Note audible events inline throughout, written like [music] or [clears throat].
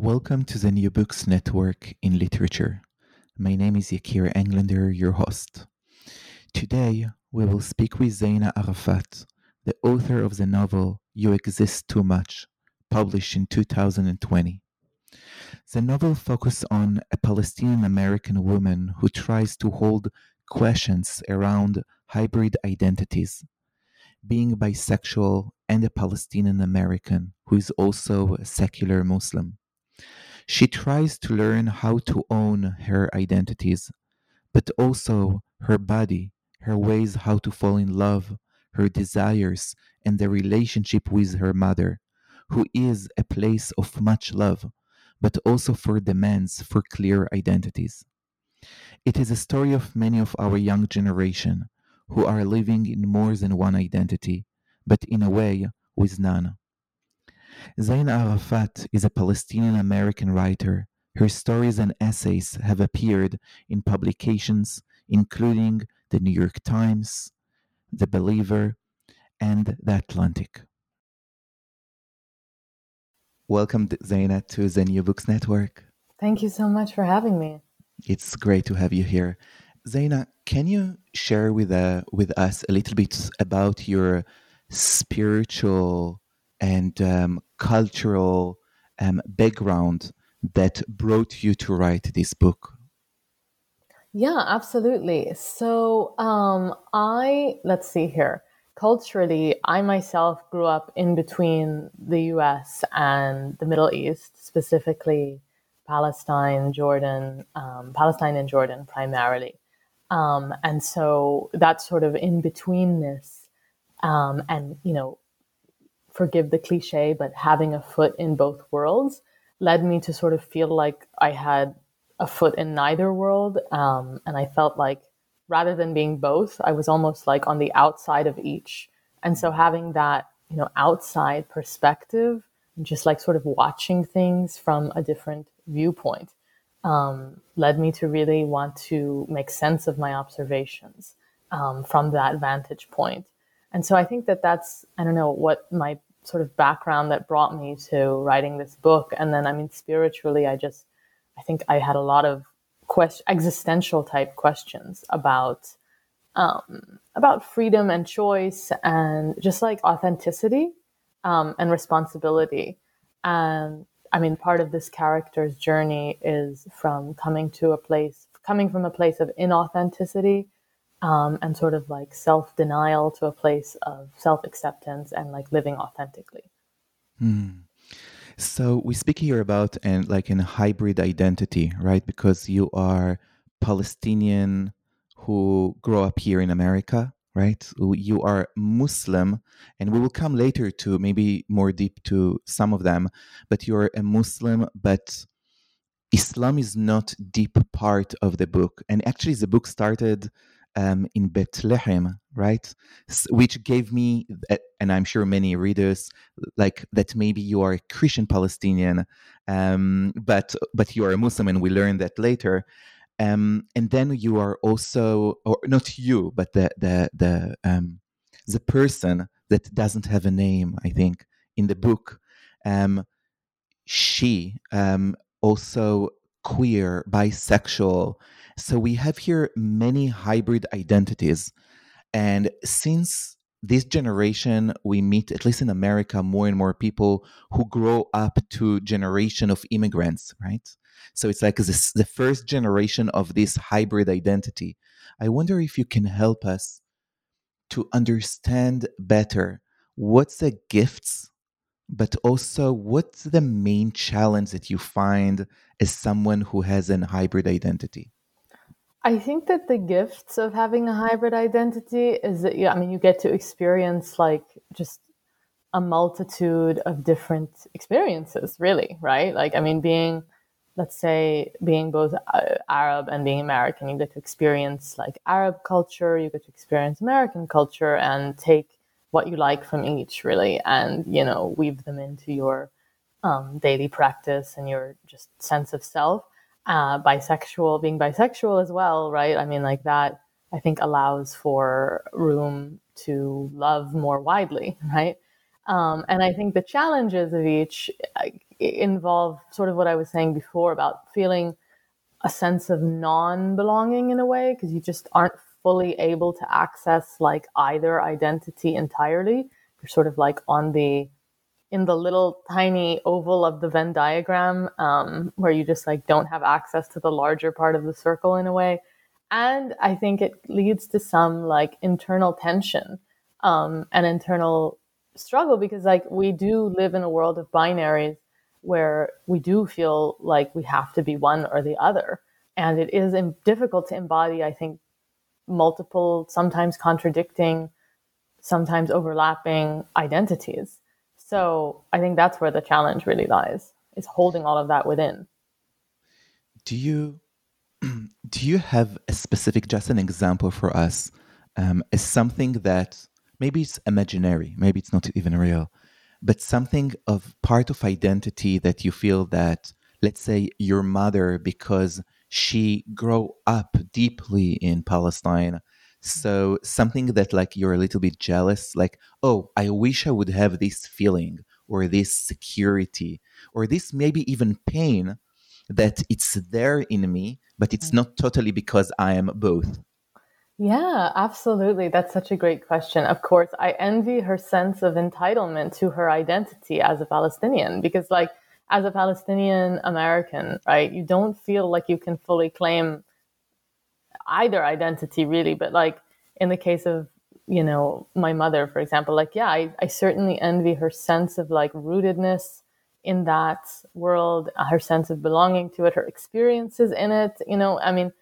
Welcome to the New Books Network in Literature. My name is Yakir Englander, your host. Today, we will speak with Zaina Arafat, the author of the novel You Exist Too Much, published in 2020. The novel focuses on a Palestinian American woman who tries to hold questions around hybrid identities, being bisexual and a Palestinian American who is also a secular Muslim. She tries to learn how to own her identities, but also her body, her ways how to fall in love, her desires, and the relationship with her mother, who is a place of much love, but also for demands for clear identities. It is a story of many of our young generation who are living in more than one identity, but in a way with none. Zaina Arafat is a Palestinian American writer. Her stories and essays have appeared in publications including the New York Times, The Believer, and The Atlantic. Welcome, Zaina, to the New Books Network. Thank you so much for having me. It's great to have you here. Zaina, can you share with, uh, with us a little bit about your spiritual and um, cultural um, background that brought you to write this book? Yeah, absolutely. So, um, I, let's see here. Culturally, I myself grew up in between the US and the Middle East, specifically Palestine, Jordan, um, Palestine and Jordan primarily. Um, and so that sort of in betweenness um, and, you know, forgive the cliche, but having a foot in both worlds led me to sort of feel like I had a foot in neither world. Um, and I felt like rather than being both, I was almost like on the outside of each. And so having that, you know, outside perspective and just like sort of watching things from a different viewpoint um, led me to really want to make sense of my observations um, from that vantage point. And so I think that that's, I don't know, what my sort of background that brought me to writing this book. And then, I mean, spiritually, I just, I think I had a lot of existential type questions about, um, about freedom and choice and just like authenticity um, and responsibility. And I mean, part of this character's journey is from coming to a place, coming from a place of inauthenticity um, and sort of like self denial to a place of self acceptance and like living authentically. Mm. So we speak here about and like in hybrid identity, right? Because you are Palestinian who grow up here in America, right? You are Muslim, and we will come later to maybe more deep to some of them. But you're a Muslim, but Islam is not deep part of the book. And actually, the book started um, in Bethlehem, right? Which gave me, and I'm sure many readers, like that maybe you are a Christian Palestinian, um, but but you are a Muslim, and we learned that later. Um, and then you are also, or not you, but the the the um, the person that doesn't have a name. I think in the book, um, she um, also queer, bisexual, so we have here many hybrid identities. And since this generation, we meet, at least in America, more and more people who grow up to generation of immigrants, right? So it's like this, the first generation of this hybrid identity. I wonder if you can help us to understand better what's the gifts, but also what's the main challenge that you find as someone who has an hybrid identity. I think that the gifts of having a hybrid identity is that, I mean, you get to experience like just a multitude of different experiences, really, right? Like, I mean, being, let's say, being both uh, Arab and being American, you get to experience like Arab culture, you get to experience American culture and take what you like from each, really, and, you know, weave them into your um, daily practice and your just sense of self. Uh, bisexual, being bisexual as well, right? I mean, like that, I think allows for room to love more widely, [laughs] right? Um, and I think the challenges of each involve sort of what I was saying before about feeling a sense of non belonging in a way, because you just aren't fully able to access like either identity entirely. You're sort of like on the in the little tiny oval of the Venn diagram um, where you just like don't have access to the larger part of the circle in a way. And I think it leads to some like internal tension um, and internal struggle because like we do live in a world of binaries where we do feel like we have to be one or the other and it is difficult to embody i think multiple sometimes contradicting sometimes overlapping identities. So i think that's where the challenge really lies is holding all of that within. Do you [clears throat] do you have a specific just an example for us um, as something that maybe it's imaginary, maybe it's not even real, but something of part of identity that you feel that, let's say, your mother, because she grew up deeply in Palestine. So mm-hmm. something that like you're a little bit jealous, like, oh, I wish I would have this feeling or this security or this maybe even pain that it's there in me, but it's mm-hmm. not totally because I am both. Yeah, absolutely. That's such a great question. Of course, I envy her sense of entitlement to her identity as a Palestinian because, like, as a Palestinian American, right, you don't feel like you can fully claim either identity, really. But, like, in the case of, you know, my mother, for example, like, yeah, I, I certainly envy her sense of like rootedness in that world, her sense of belonging to it, her experiences in it. You know, I mean,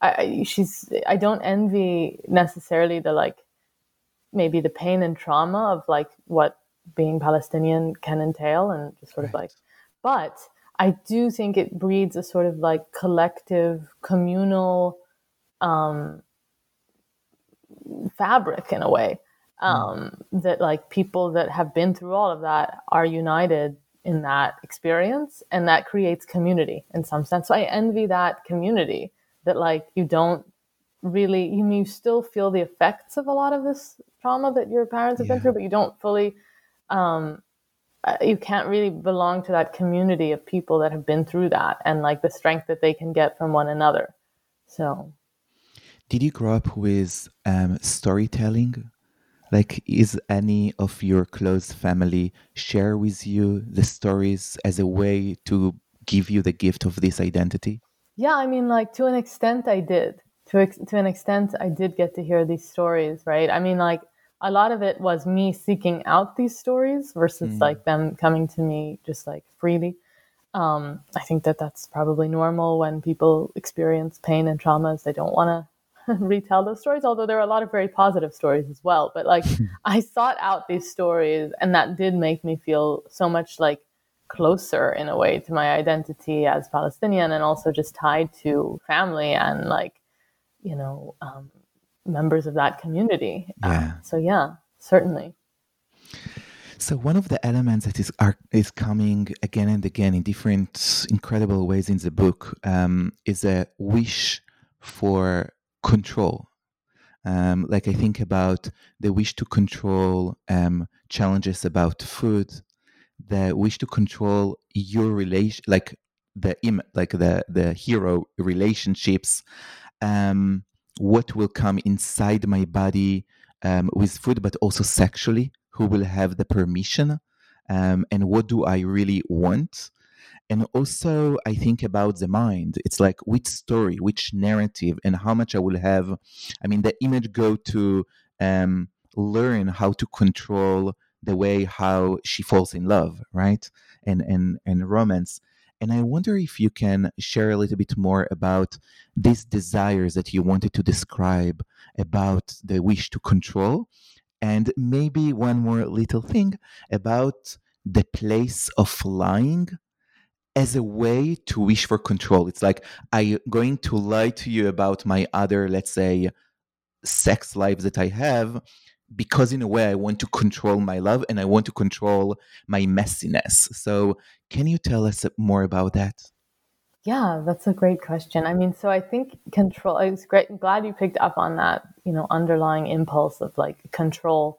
I, she's I don't envy necessarily the like maybe the pain and trauma of like what being Palestinian can entail and just sort right. of like but I do think it breeds a sort of like collective communal um, fabric in a way hmm. um, that like people that have been through all of that are united in that experience and that creates community in some sense so i envy that community that like you don't really you, mean you still feel the effects of a lot of this trauma that your parents have yeah. been through but you don't fully um you can't really belong to that community of people that have been through that and like the strength that they can get from one another so did you grow up with um, storytelling like is any of your close family share with you the stories as a way to give you the gift of this identity yeah, I mean, like to an extent, I did. To ex- to an extent, I did get to hear these stories, right? I mean, like a lot of it was me seeking out these stories versus mm. like them coming to me just like freely. Um, I think that that's probably normal when people experience pain and traumas. They don't want to [laughs] retell those stories, although there are a lot of very positive stories as well. But like, [laughs] I sought out these stories, and that did make me feel so much like closer in a way to my identity as Palestinian and also just tied to family and like, you know, um, members of that community. Um, yeah. so yeah, certainly. So one of the elements that is are, is coming again and again in different incredible ways in the book um, is a wish for control. Um, like I think about the wish to control um, challenges about food, the wish to control your relation like the Im- like the the hero relationships um what will come inside my body um, with food but also sexually who will have the permission um, and what do i really want and also i think about the mind it's like which story which narrative and how much i will have i mean the image go to um, learn how to control the way how she falls in love, right? And and and romance. And I wonder if you can share a little bit more about these desires that you wanted to describe about the wish to control And maybe one more little thing about the place of lying as a way to wish for control. It's like I'm going to lie to you about my other, let's say, sex life that I have because in a way I want to control my love and I want to control my messiness. So, can you tell us more about that? Yeah, that's a great question. I mean, so I think control. I was great. I'm glad you picked up on that. You know, underlying impulse of like control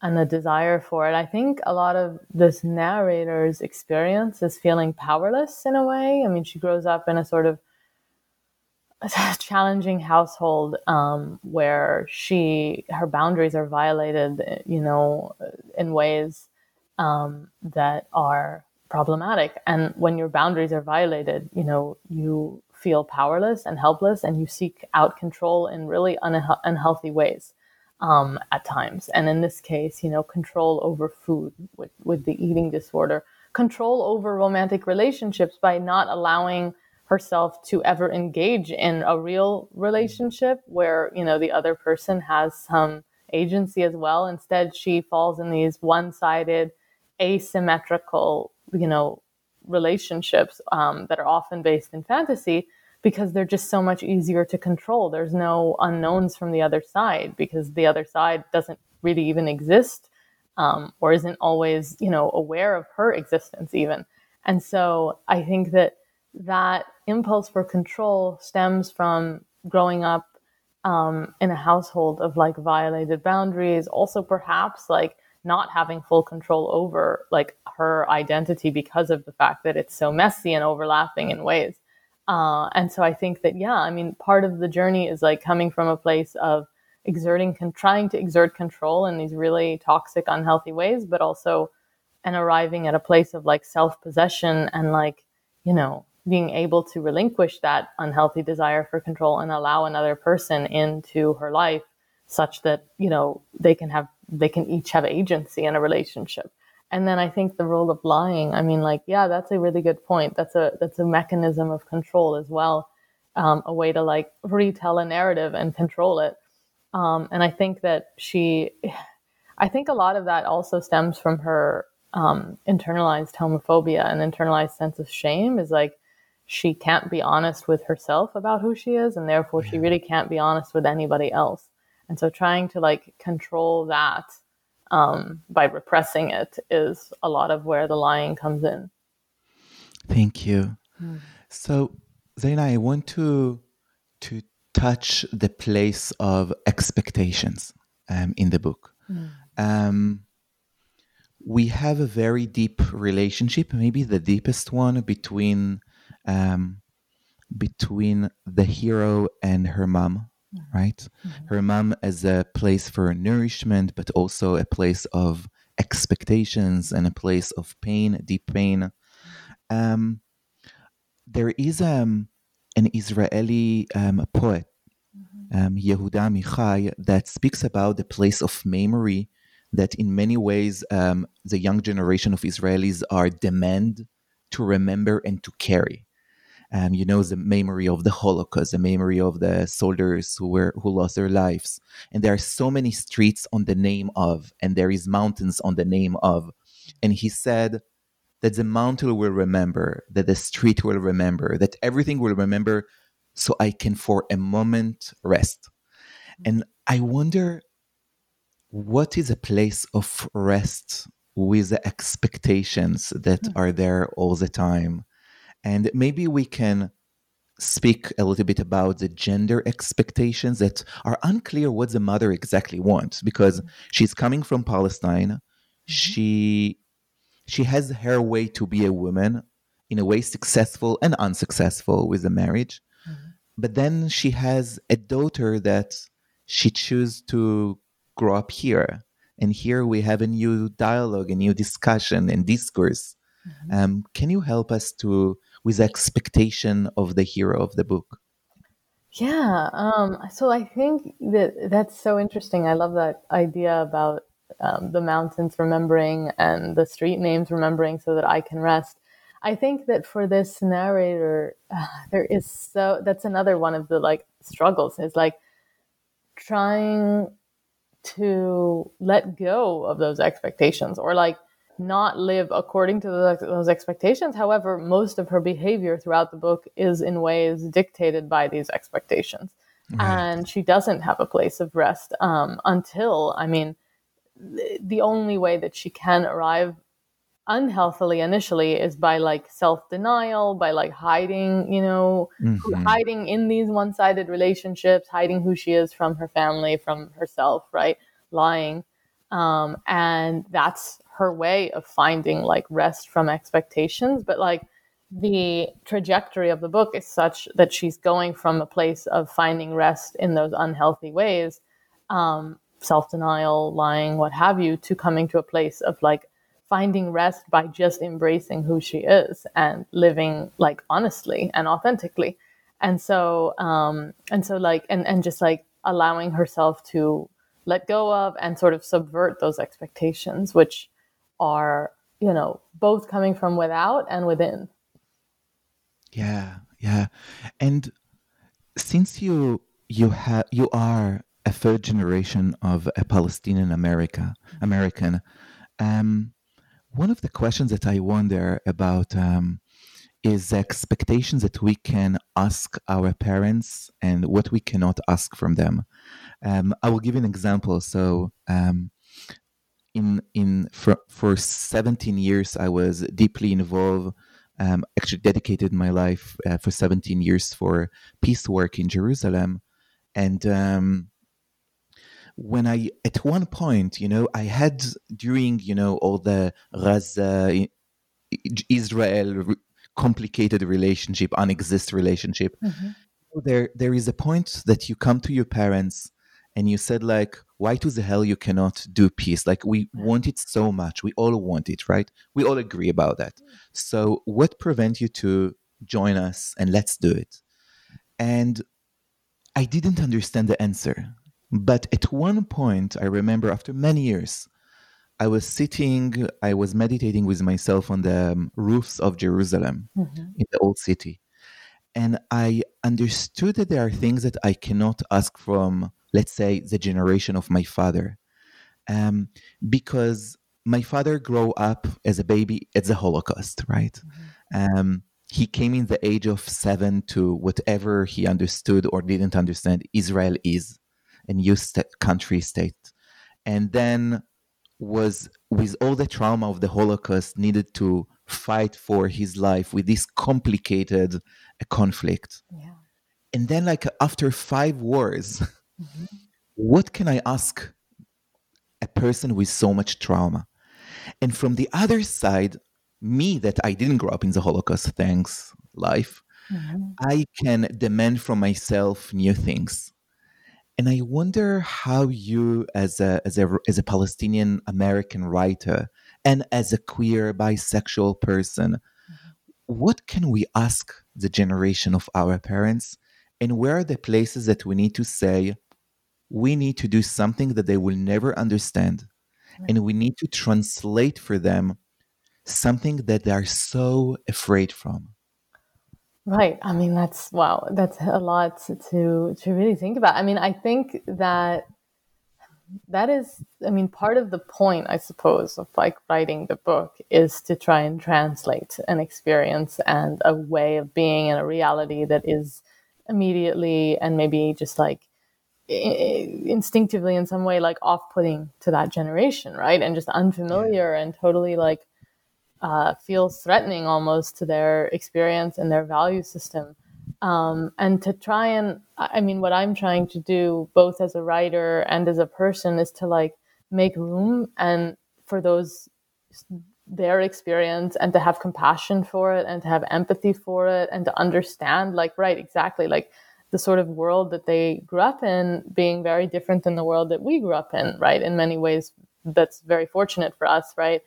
and the desire for it. I think a lot of this narrator's experience is feeling powerless in a way. I mean, she grows up in a sort of [laughs] challenging household um, where she her boundaries are violated, you know, in ways um, that are problematic. And when your boundaries are violated, you know, you feel powerless and helpless, and you seek out control in really unhealthy ways um, at times. And in this case, you know, control over food with, with the eating disorder, control over romantic relationships by not allowing herself to ever engage in a real relationship where, you know, the other person has some agency as well. Instead, she falls in these one sided, asymmetrical, you know, relationships um, that are often based in fantasy because they're just so much easier to control. There's no unknowns from the other side because the other side doesn't really even exist um, or isn't always, you know, aware of her existence even. And so I think that that impulse for control stems from growing up um, in a household of like violated boundaries, also perhaps like not having full control over like her identity because of the fact that it's so messy and overlapping in ways. Uh, and so I think that, yeah, I mean, part of the journey is like coming from a place of exerting, con- trying to exert control in these really toxic, unhealthy ways, but also and arriving at a place of like self possession and like, you know, being able to relinquish that unhealthy desire for control and allow another person into her life such that, you know, they can have, they can each have agency in a relationship. And then I think the role of lying, I mean, like, yeah, that's a really good point. That's a, that's a mechanism of control as well. Um, a way to like retell a narrative and control it. Um, and I think that she, I think a lot of that also stems from her um, internalized homophobia and internalized sense of shame is like she can't be honest with herself about who she is and therefore she really can't be honest with anybody else and so trying to like control that um, by repressing it is a lot of where the lying comes in. Thank you. Mm. So, Zaina, I want to to touch the place of expectations um, in the book. Mm. Um, we have a very deep relationship, maybe the deepest one between um, between the hero and her mom Mm-hmm. right? Mm-hmm. Her mom as a place for nourishment, but also a place of expectations and a place of pain, deep pain. Um, there is um, an Israeli um, poet, mm-hmm. um, Yehuda Amichai, that speaks about the place of memory that in many ways um, the young generation of Israelis are demand to remember and to carry um, you know, the memory of the Holocaust, the memory of the soldiers who were who lost their lives. And there are so many streets on the name of, and there is mountains on the name of. And he said that the mountain will remember, that the street will remember, that everything will remember, so I can for a moment rest. And I wonder what is a place of rest with the expectations that hmm. are there all the time and maybe we can speak a little bit about the gender expectations that are unclear what the mother exactly wants because she's coming from Palestine. Mm-hmm. She she has her way to be a woman in a way successful and unsuccessful with the marriage. Mm-hmm. But then she has a daughter that she chooses to grow up here. And here we have a new dialogue, a new discussion and discourse. Mm-hmm. Um, can you help us to with expectation of the hero of the book. Yeah um, so i think that that's so interesting. I love that idea about um, the mountains remembering and the street names remembering so that i can rest. I think that for this narrator uh, there is so that's another one of the like struggles is like trying to let go of those expectations or like not live according to the, those expectations. However, most of her behavior throughout the book is in ways dictated by these expectations. Right. And she doesn't have a place of rest um, until, I mean, the only way that she can arrive unhealthily initially is by like self denial, by like hiding, you know, mm-hmm. hiding in these one sided relationships, hiding who she is from her family, from herself, right? Lying. Um, and that's her way of finding like rest from expectations. But like the trajectory of the book is such that she's going from a place of finding rest in those unhealthy ways. Um, self denial, lying, what have you, to coming to a place of like finding rest by just embracing who she is and living like honestly and authentically and so um and so like and and just like allowing herself to let go of and sort of subvert those expectations which are you know both coming from without and within yeah yeah and since you you have you are a third generation of a palestinian america american um one of the questions that I wonder about um, is the expectations that we can ask our parents and what we cannot ask from them. Um, I will give you an example. So, um, in in for, for 17 years, I was deeply involved. Um, actually, dedicated my life uh, for 17 years for peace work in Jerusalem, and um, when I, at one point, you know, I had during, you know, all the Gaza, Israel complicated relationship, unexist relationship. Mm-hmm. There, there is a point that you come to your parents and you said like, why to the hell you cannot do peace? Like we want it so much. We all want it, right? We all agree about that. So what prevent you to join us and let's do it? And I didn't understand the answer. But at one point, I remember after many years, I was sitting, I was meditating with myself on the um, roofs of Jerusalem mm-hmm. in the old city. And I understood that there are things that I cannot ask from, let's say, the generation of my father. Um, because my father grew up as a baby at the Holocaust, right? Mm-hmm. Um, he came in the age of seven to whatever he understood or didn't understand Israel is a new st- country state and then was with all the trauma of the holocaust needed to fight for his life with this complicated uh, conflict yeah. and then like after five wars [laughs] mm-hmm. what can i ask a person with so much trauma and from the other side me that i didn't grow up in the holocaust thanks life mm-hmm. i can demand from myself new things and I wonder how you, as a as a as a Palestinian American writer and as a queer bisexual person, mm-hmm. what can we ask the generation of our parents, and where are the places that we need to say we need to do something that they will never understand, right. and we need to translate for them something that they are so afraid from. Right. I mean, that's wow. That's a lot to to really think about. I mean, I think that that is i mean part of the point i suppose of like writing the book is to try and translate an experience and a way of being and a reality that is immediately and maybe just like instinctively in some way like off-putting to that generation right and just unfamiliar yeah. and totally like uh, feels threatening almost to their experience and their value system. Um, and to try and, I mean, what I'm trying to do, both as a writer and as a person, is to like make room and for those their experience and to have compassion for it and to have empathy for it and to understand like right exactly like the sort of world that they grew up in being very different than the world that we grew up in right? In many ways that's very fortunate for us right?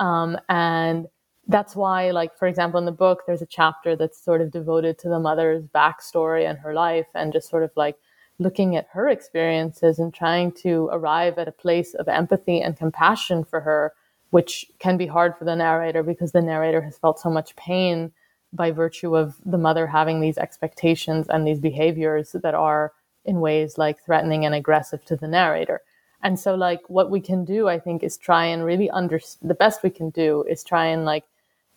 Um, and that's why, like, for example, in the book, there's a chapter that's sort of devoted to the mother's backstory and her life and just sort of like looking at her experiences and trying to arrive at a place of empathy and compassion for her, which can be hard for the narrator because the narrator has felt so much pain by virtue of the mother having these expectations and these behaviors that are in ways like threatening and aggressive to the narrator. And so, like, what we can do, I think, is try and really under the best we can do is try and like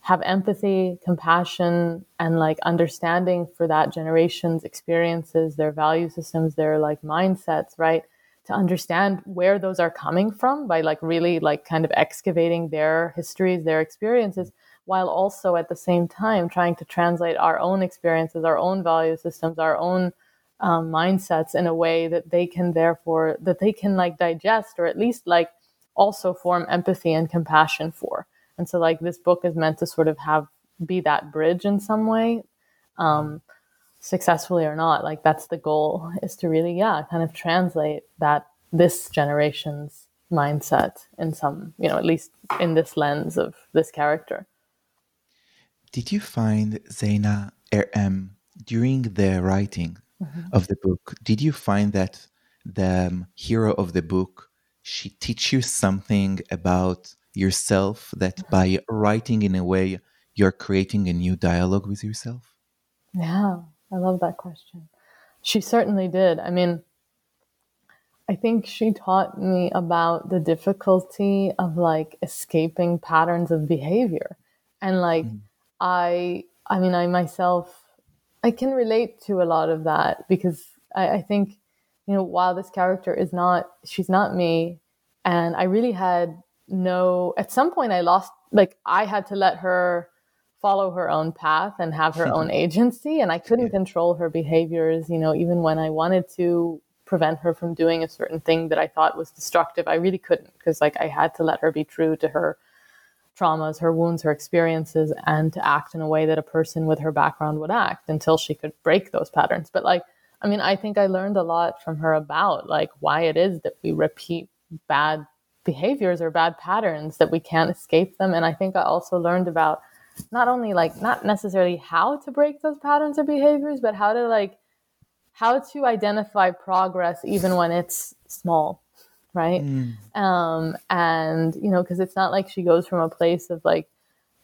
have empathy, compassion, and like understanding for that generation's experiences, their value systems, their like mindsets, right? To understand where those are coming from by like really like kind of excavating their histories, their experiences, while also at the same time trying to translate our own experiences, our own value systems, our own um, mindsets in a way that they can therefore that they can like digest or at least like also form empathy and compassion for. And so like this book is meant to sort of have be that bridge in some way um, successfully or not. Like that's the goal is to really yeah kind of translate that this generation's mindset in some you know at least in this lens of this character did you find Zaina er, um, during the writing mm-hmm. of the book did you find that the um, hero of the book she teach you something about yourself that by writing in a way you're creating a new dialogue with yourself? Yeah, I love that question. She certainly did. I mean, I think she taught me about the difficulty of like escaping patterns of behavior. And like mm. I I mean I myself I can relate to a lot of that because I, I think, you know, while this character is not she's not me and I really had no at some point i lost like i had to let her follow her own path and have her own [laughs] agency and i couldn't control her behaviors you know even when i wanted to prevent her from doing a certain thing that i thought was destructive i really couldn't because like i had to let her be true to her traumas her wounds her experiences and to act in a way that a person with her background would act until she could break those patterns but like i mean i think i learned a lot from her about like why it is that we repeat bad behaviors or bad patterns that we can't escape them. And I think I also learned about not only like not necessarily how to break those patterns or behaviors, but how to like how to identify progress even when it's small, right? Mm. Um, and you know, because it's not like she goes from a place of like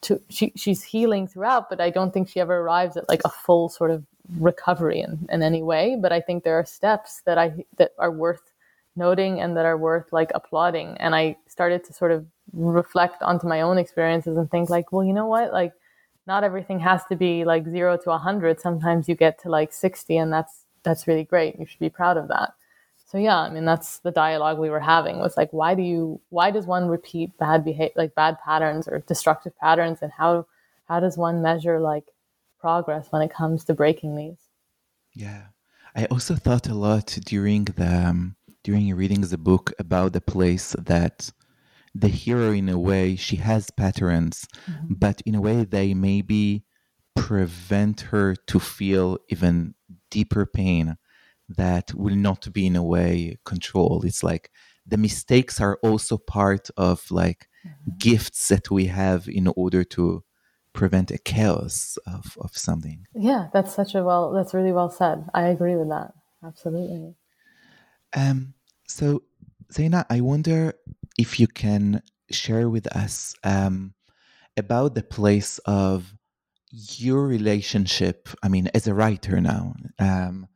to she she's healing throughout, but I don't think she ever arrives at like a full sort of recovery in, in any way. But I think there are steps that I that are worth noting and that are worth like applauding. And I started to sort of reflect onto my own experiences and think like, well, you know what? Like not everything has to be like 0 to a 100. Sometimes you get to like 60 and that's that's really great. You should be proud of that. So yeah, I mean that's the dialogue we were having was like why do you why does one repeat bad behavior like bad patterns or destructive patterns and how how does one measure like progress when it comes to breaking these? Yeah. I also thought a lot during the um, during reading the book about the place that the hero in a way she has patterns mm-hmm. but in a way they maybe prevent her to feel even deeper pain that will not be in a way controlled it's like the mistakes are also part of like mm-hmm. gifts that we have in order to prevent a chaos of, of something yeah that's such a well that's really well said i agree with that absolutely um so, Zaina, I wonder if you can share with us um, about the place of your relationship. I mean, as a writer now, um,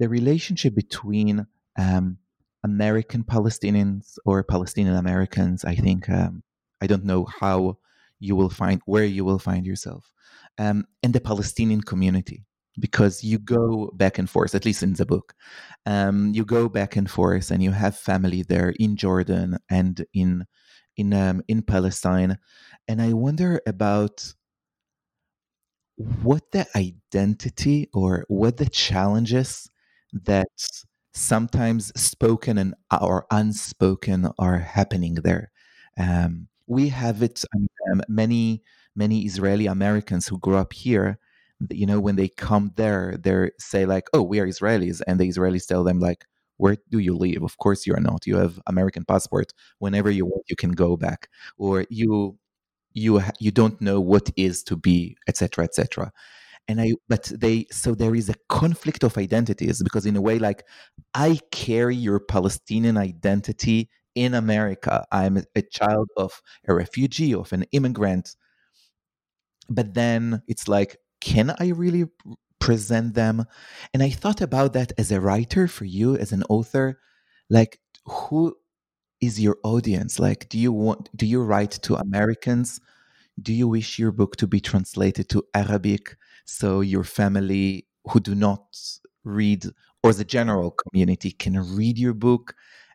the relationship between um, American Palestinians or Palestinian Americans. I think um, I don't know how you will find where you will find yourself, um, the Palestinian community because you go back and forth, at least in the book. Um, you go back and forth, and you have family there in Jordan and in in um, in Palestine, and I wonder about what the identity or what the challenges that sometimes spoken and or unspoken are happening there. Um, we have it. I mean, um, many many Israeli Americans who grew up here you know when they come there they say like oh we are israelis and the israelis tell them like where do you live of course you are not you have american passport whenever you want you can go back or you you you don't know what is to be etc etc and i but they so there is a conflict of identities because in a way like i carry your palestinian identity in america i'm a child of a refugee of an immigrant but then it's like can I really present them? And I thought about that as a writer for you, as an author, like who is your audience? Like, do you want, do you write to Americans? Do you wish your book to be translated to Arabic so your family who do not read or the general community can read your book?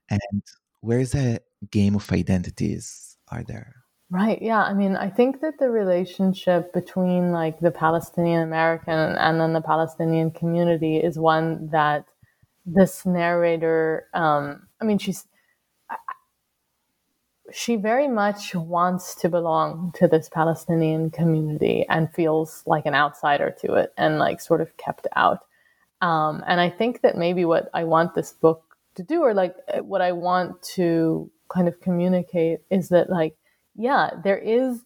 And where's the game of identities are there? Right. Yeah. I mean, I think that the relationship between like the Palestinian American and then the Palestinian community is one that this narrator, um, I mean, she's, she very much wants to belong to this Palestinian community and feels like an outsider to it and like sort of kept out. Um, and I think that maybe what I want this book to do, or like what I want to kind of communicate, is that like yeah, there is,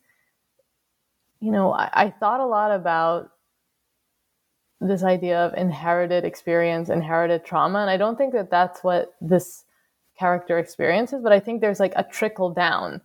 you know, I, I thought a lot about this idea of inherited experience, inherited trauma. And I don't think that that's what this character experiences, but I think there's like a trickle down,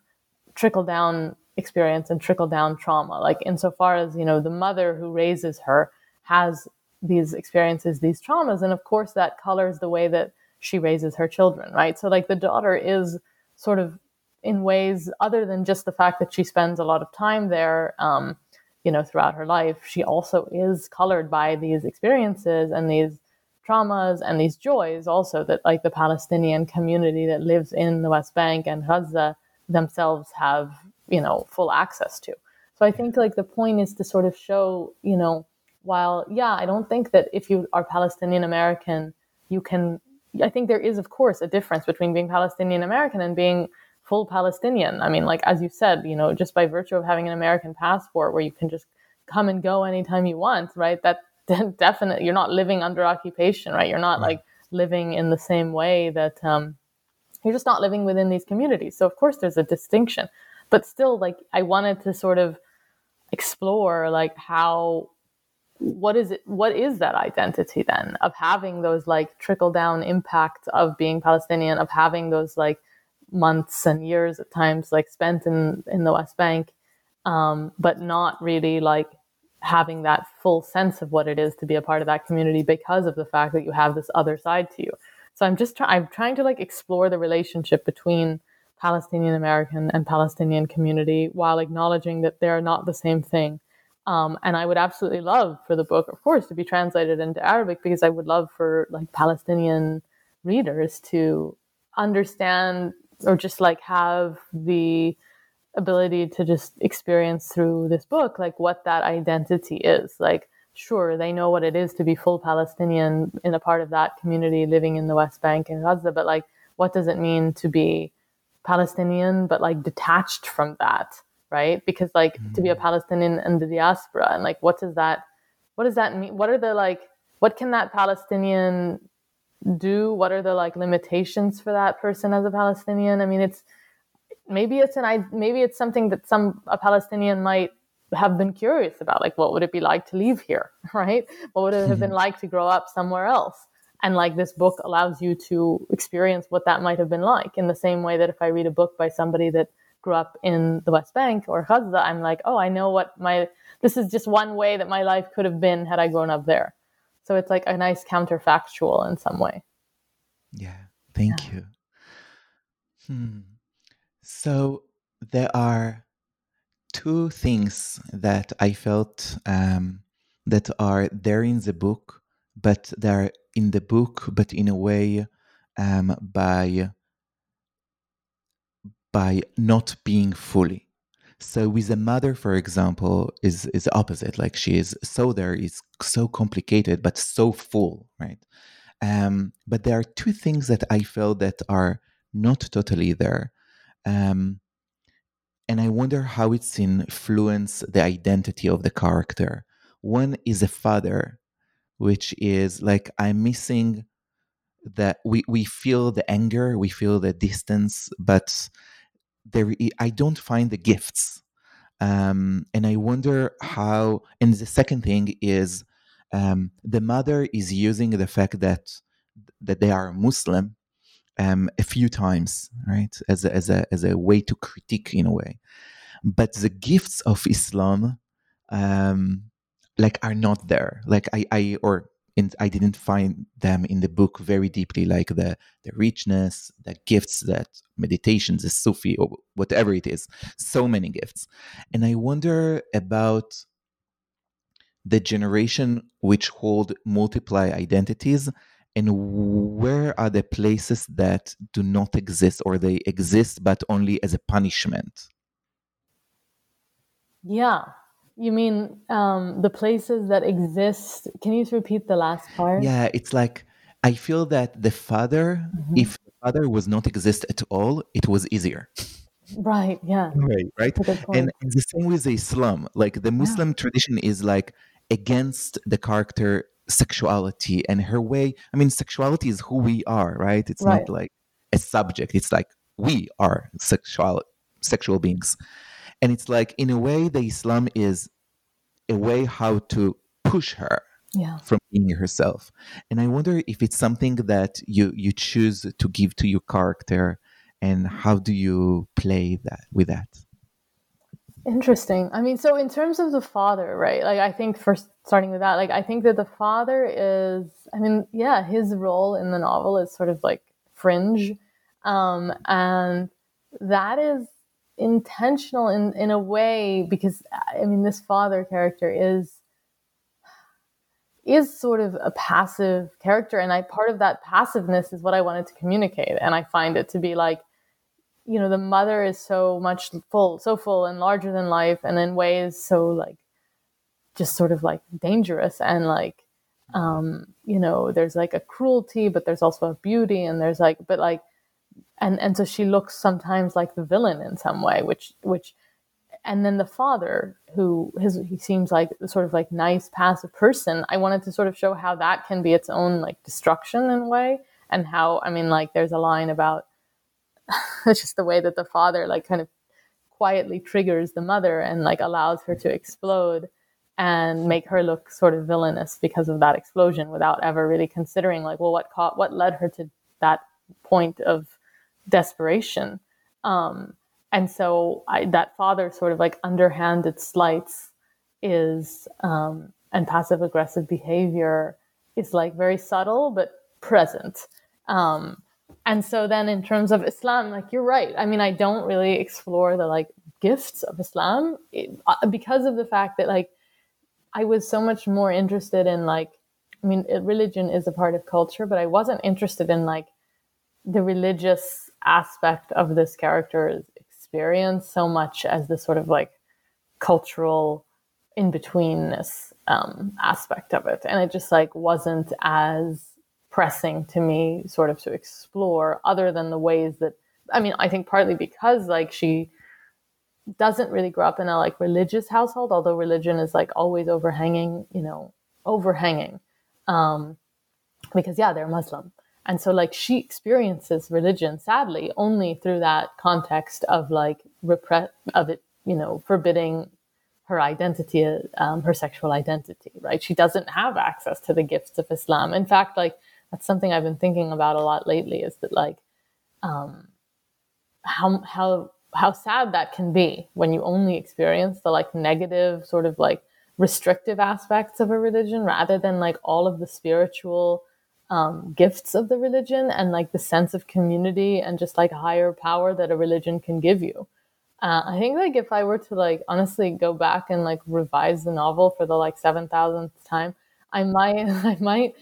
trickle down experience and trickle down trauma. Like insofar as, you know, the mother who raises her has these experiences, these traumas. And of course, that colors the way that she raises her children, right? So, like, the daughter is sort of in ways other than just the fact that she spends a lot of time there, um, you know, throughout her life. She also is colored by these experiences and these traumas and these joys also that like the Palestinian community that lives in the West Bank and Gaza themselves have, you know, full access to. So I think like the point is to sort of show, you know, while yeah, I don't think that if you are Palestinian American, you can I think there is of course a difference between being Palestinian American and being full Palestinian. I mean, like as you said, you know, just by virtue of having an American passport where you can just come and go anytime you want, right? That [laughs] definitely you're not living under occupation, right? You're not right. like living in the same way that um, you're just not living within these communities. So of course there's a distinction, but still, like I wanted to sort of explore like how what is it what is that identity then of having those like trickle down impacts of being palestinian of having those like months and years at times like spent in in the West Bank, um, but not really like having that full sense of what it is to be a part of that community because of the fact that you have this other side to you. So I'm just trying. I'm trying to like explore the relationship between Palestinian American and Palestinian community while acknowledging that they're not the same thing. Um, and I would absolutely love for the book, of course, to be translated into Arabic because I would love for like Palestinian readers to understand or just like have the ability to just experience through this book like what that identity is like sure they know what it is to be full palestinian in a part of that community living in the west bank and gaza but like what does it mean to be palestinian but like detached from that right because like mm-hmm. to be a mm-hmm. palestinian in the diaspora and like what does that what does that mean what are the like what can that palestinian do? What are the like limitations for that person as a Palestinian? I mean, it's maybe it's an maybe it's something that some a Palestinian might have been curious about. Like, what would it be like to leave here, [laughs] right? What would it have been [laughs] like to grow up somewhere else? And like this book allows you to experience what that might have been like in the same way that if I read a book by somebody that grew up in the West Bank or Gaza, I'm like, oh, I know what my this is just one way that my life could have been had I grown up there. So it's like a nice counterfactual in some way. Yeah, thank yeah. you. Hmm. So there are two things that I felt um, that are there in the book, but they're in the book, but in a way um, by by not being fully. So with a mother, for example, is is opposite. Like she is so there is so complicated but so full, right? Um, but there are two things that I feel that are not totally there. Um, and I wonder how it's influenced the identity of the character. One is a father, which is like I'm missing that we, we feel the anger, we feel the distance, but there I don't find the gifts. Um, and I wonder how. And the second thing is um, the mother is using the fact that that they are Muslim um, a few times, right, as a, as a as a way to critique in a way. But the gifts of Islam, um, like, are not there. Like I, I or in, I didn't find them in the book very deeply, like the the richness, the gifts that meditations, the Sufi, or whatever it is. So many gifts, and I wonder about the generation which hold multiply identities and where are the places that do not exist or they exist but only as a punishment? Yeah. You mean um, the places that exist? Can you repeat the last part? Yeah it's like i feel that the father mm-hmm. if the father was not exist at all it was easier. Right yeah. Right right? And, and, the same with islam. Like the muslim yeah. tradition is like against the character sexuality and her way i mean sexuality is who we are right it's right. not like a subject it's like we are sexual sexual beings and it's like in a way the islam is a way how to push her yeah. from being herself and i wonder if it's something that you you choose to give to your character and how do you play that with that Interesting. I mean, so in terms of the father, right? Like, I think first starting with that, like, I think that the father is, I mean, yeah, his role in the novel is sort of like fringe. Um, and that is intentional in, in a way because, I mean, this father character is is sort of a passive character and i part of that passiveness is what i wanted to communicate and i find it to be like you know the mother is so much full so full and larger than life and in ways so like just sort of like dangerous and like um you know there's like a cruelty but there's also a beauty and there's like but like and and so she looks sometimes like the villain in some way which which and then the father who his he seems like sort of like nice passive person. I wanted to sort of show how that can be its own like destruction in a way and how i mean like there's a line about [laughs] just the way that the father like kind of quietly triggers the mother and like allows her to explode and make her look sort of villainous because of that explosion without ever really considering like well what caught what led her to that point of desperation. Um, and so I, that father sort of like underhanded slights is um, and passive aggressive behavior is like very subtle but present. Um, and so then in terms of islam like you're right. I mean i don't really explore the like gifts of islam it, uh, because of the fact that like i was so much more interested in like i mean religion is a part of culture but i wasn't interested in like the religious aspect of this character's experience so much as the sort of like cultural in betweenness um, aspect of it. And it just like wasn't as pressing to me sort of to explore other than the ways that I mean, I think partly because like she doesn't really grow up in a like religious household, although religion is like always overhanging, you know, overhanging. Um, because yeah, they're Muslim. And so like she experiences religion sadly only through that context of like repress of it, you know, forbidding her identity, um, her sexual identity, right? She doesn't have access to the gifts of Islam. In fact, like that's something I've been thinking about a lot lately is that like um, how how how sad that can be when you only experience the like negative sort of like restrictive aspects of a religion rather than like all of the spiritual um, gifts of the religion and like the sense of community and just like higher power that a religion can give you. Uh, I think like if I were to like honestly go back and like revise the novel for the like seven thousandth time, I might [laughs] I might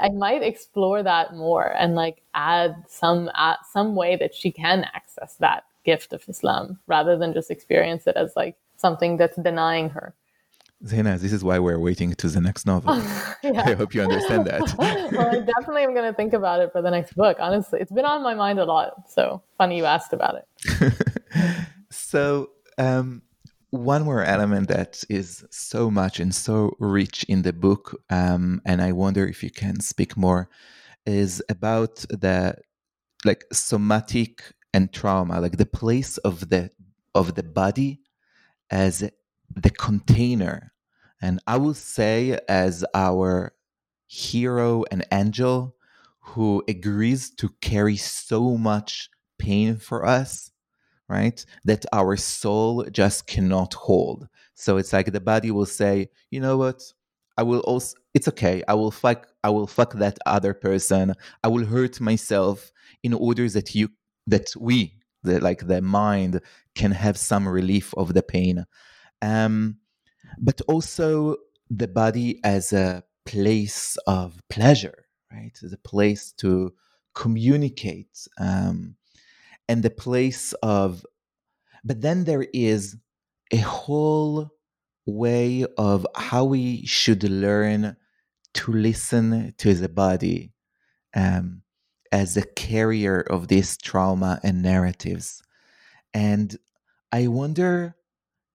I might explore that more and like add some uh, some way that she can access that gift of Islam rather than just experience it as like something that's denying her. Zaina, this is why we're waiting to the next novel. [laughs] I hope you understand that. [laughs] well, I definitely am going to think about it for the next book. Honestly, it's been on my mind a lot. So funny you asked about it. [laughs] so, um, one more element that is so much and so rich in the book, um, and I wonder if you can speak more, is about the like somatic and trauma, like the place of the of the body as the container, and I will say as our hero and angel who agrees to carry so much pain for us right? That our soul just cannot hold. So it's like the body will say, you know what? I will also it's okay. I will fuck I will fuck that other person. I will hurt myself in order that you that we the like the mind can have some relief of the pain. Um but also the body as a place of pleasure, right? As a place to communicate um and the place of but then there is a whole way of how we should learn to listen to the body um, as a carrier of this trauma and narratives. And I wonder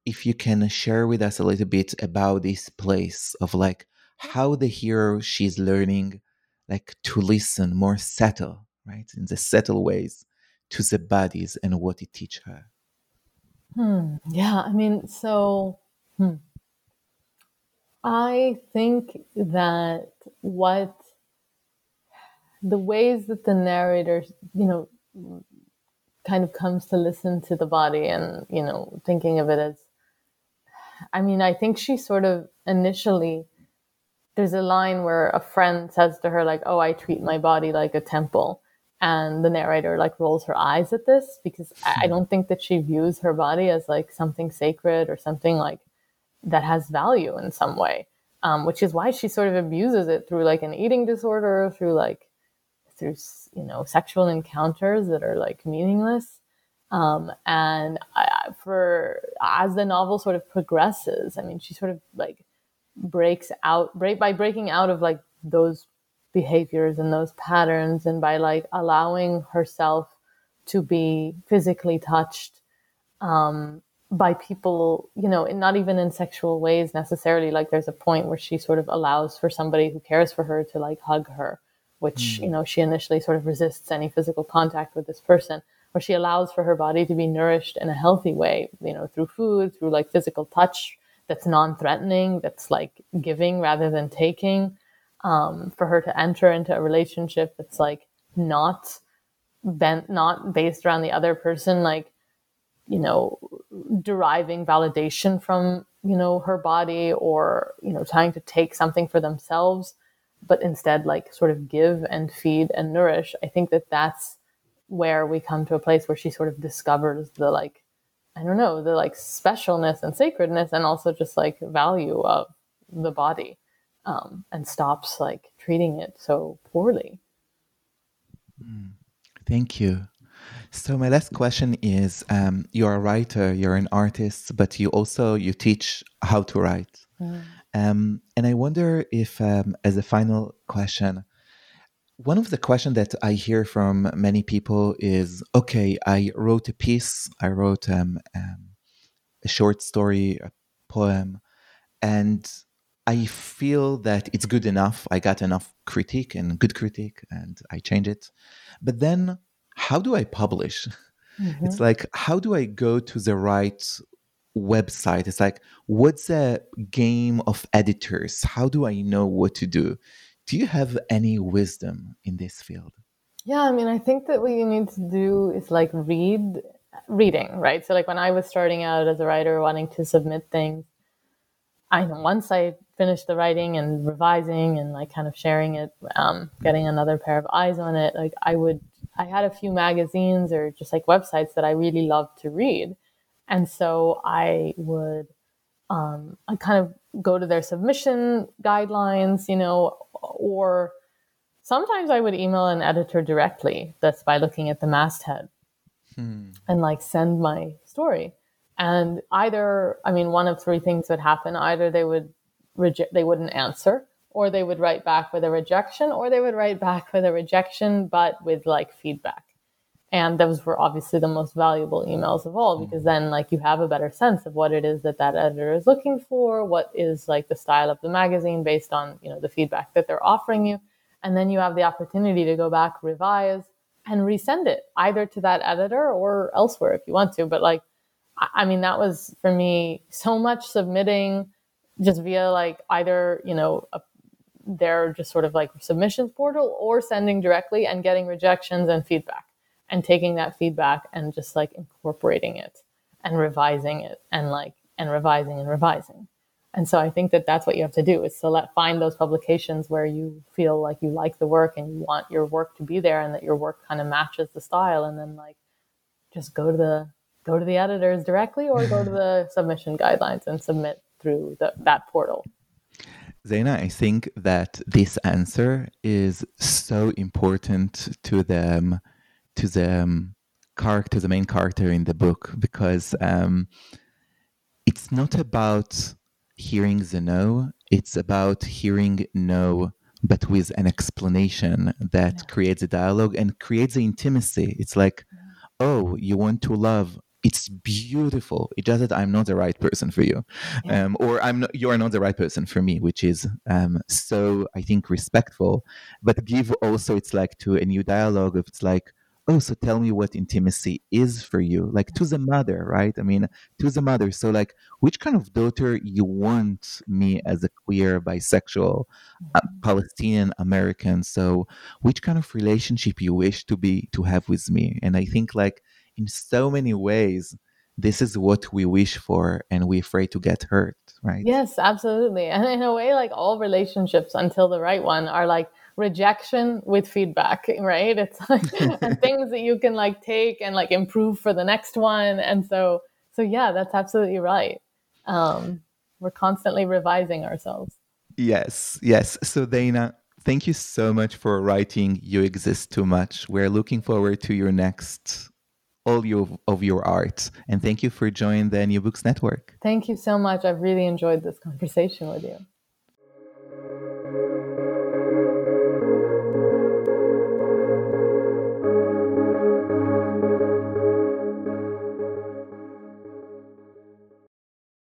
if you can share with us a little bit about this place of like how the hero she's learning like to listen more subtle, right? In the subtle ways to the bodies and what it teach her. Hmm. Yeah, I mean, so hmm. I think that what the ways that the narrator, you know, kind of comes to listen to the body and, you know, thinking of it as, I mean, I think she sort of initially, there's a line where a friend says to her, like, oh, I treat my body like a temple and the narrator like rolls her eyes at this because I don't think that she views her body as like something sacred or something like that has value in some way, um, which is why she sort of abuses it through like an eating disorder, through like through you know sexual encounters that are like meaningless. Um, and I, for as the novel sort of progresses, I mean, she sort of like breaks out break by breaking out of like those behaviors and those patterns and by like allowing herself to be physically touched um, by people, you know, not even in sexual ways necessarily. Like there's a point where she sort of allows for somebody who cares for her to like hug her, which, mm. you know, she initially sort of resists any physical contact with this person, where she allows for her body to be nourished in a healthy way, you know, through food, through like physical touch that's non threatening, that's like giving rather than taking um, for her to enter into a relationship that's like not bent, not based around the other person, like, you know, deriving validation from, you know, her body or, you know, trying to take something for themselves, but instead like sort of give and feed and nourish. I think that that's where we come to a place where she sort of discovers the like, I don't know, the like specialness and sacredness and also just like value of the body um, and stops like treating it so poorly. Mm, thank you. So my last question is: um, You're a writer, you're an artist, but you also you teach how to write. Mm. Um, and I wonder if, um, as a final question, one of the questions that I hear from many people is, okay, I wrote a piece, I wrote um, um, a short story, a poem, and I feel that it's good enough. I got enough critique and good critique, and I change it. But then, how do I publish? [laughs] Mm-hmm. It's like, how do I go to the right website? It's like, what's a game of editors? How do I know what to do? Do you have any wisdom in this field? Yeah, I mean, I think that what you need to do is like read reading, right? So, like when I was starting out as a writer, wanting to submit things, I once I finished the writing and revising and like kind of sharing it, um, getting another pair of eyes on it, like I would, I had a few magazines or just like websites that I really loved to read. And so I would um, I kind of go to their submission guidelines, you know, or sometimes I would email an editor directly. That's by looking at the masthead hmm. and like send my story. And either, I mean, one of three things would happen. Either they would reject, they wouldn't answer, or they would write back with a rejection, or they would write back with a rejection, but with like feedback. And those were obviously the most valuable emails of all because then like you have a better sense of what it is that that editor is looking for, what is like the style of the magazine based on, you know, the feedback that they're offering you. And then you have the opportunity to go back, revise, and resend it either to that editor or elsewhere if you want to. But like I mean, that was for me so much submitting just via like either, you know, a, their just sort of like submissions portal or sending directly and getting rejections and feedback and taking that feedback and just like incorporating it and revising it and like, and revising and revising. and so I think that that's what you have to do is to let find those publications where you feel like you like the work and you want your work to be there and that your work kind of matches the style and then like just go to the go to the editors directly or go to the submission guidelines and submit through the, that portal. Zaina, I think that this answer is so important to them to the um, character, the main character in the book, because um, it's not about hearing the no, it's about hearing no, but with an explanation that yeah. creates a dialogue and creates the intimacy. It's like, oh, you want to love. It's beautiful. It's just that I'm not the right person for you, yeah. um, or I'm not, you are not the right person for me, which is um, so I think respectful, but give also it's like to a new dialogue. If it's like, oh so tell me what intimacy is for you like to the mother right i mean to the mother so like which kind of daughter you want me as a queer bisexual uh, mm-hmm. palestinian american so which kind of relationship you wish to be to have with me and i think like in so many ways this is what we wish for and we're afraid to get hurt right yes absolutely and in a way like all relationships until the right one are like rejection with feedback, [laughs] right? It's like [laughs] things that you can like take and like improve for the next one. And so, so yeah, that's absolutely right. Um, we're constantly revising ourselves. Yes, yes. So Zaina, thank you so much for writing You Exist Too Much. We're looking forward to your next all your, of your art. And thank you for joining the New Books Network. Thank you so much. I've really enjoyed this conversation with you.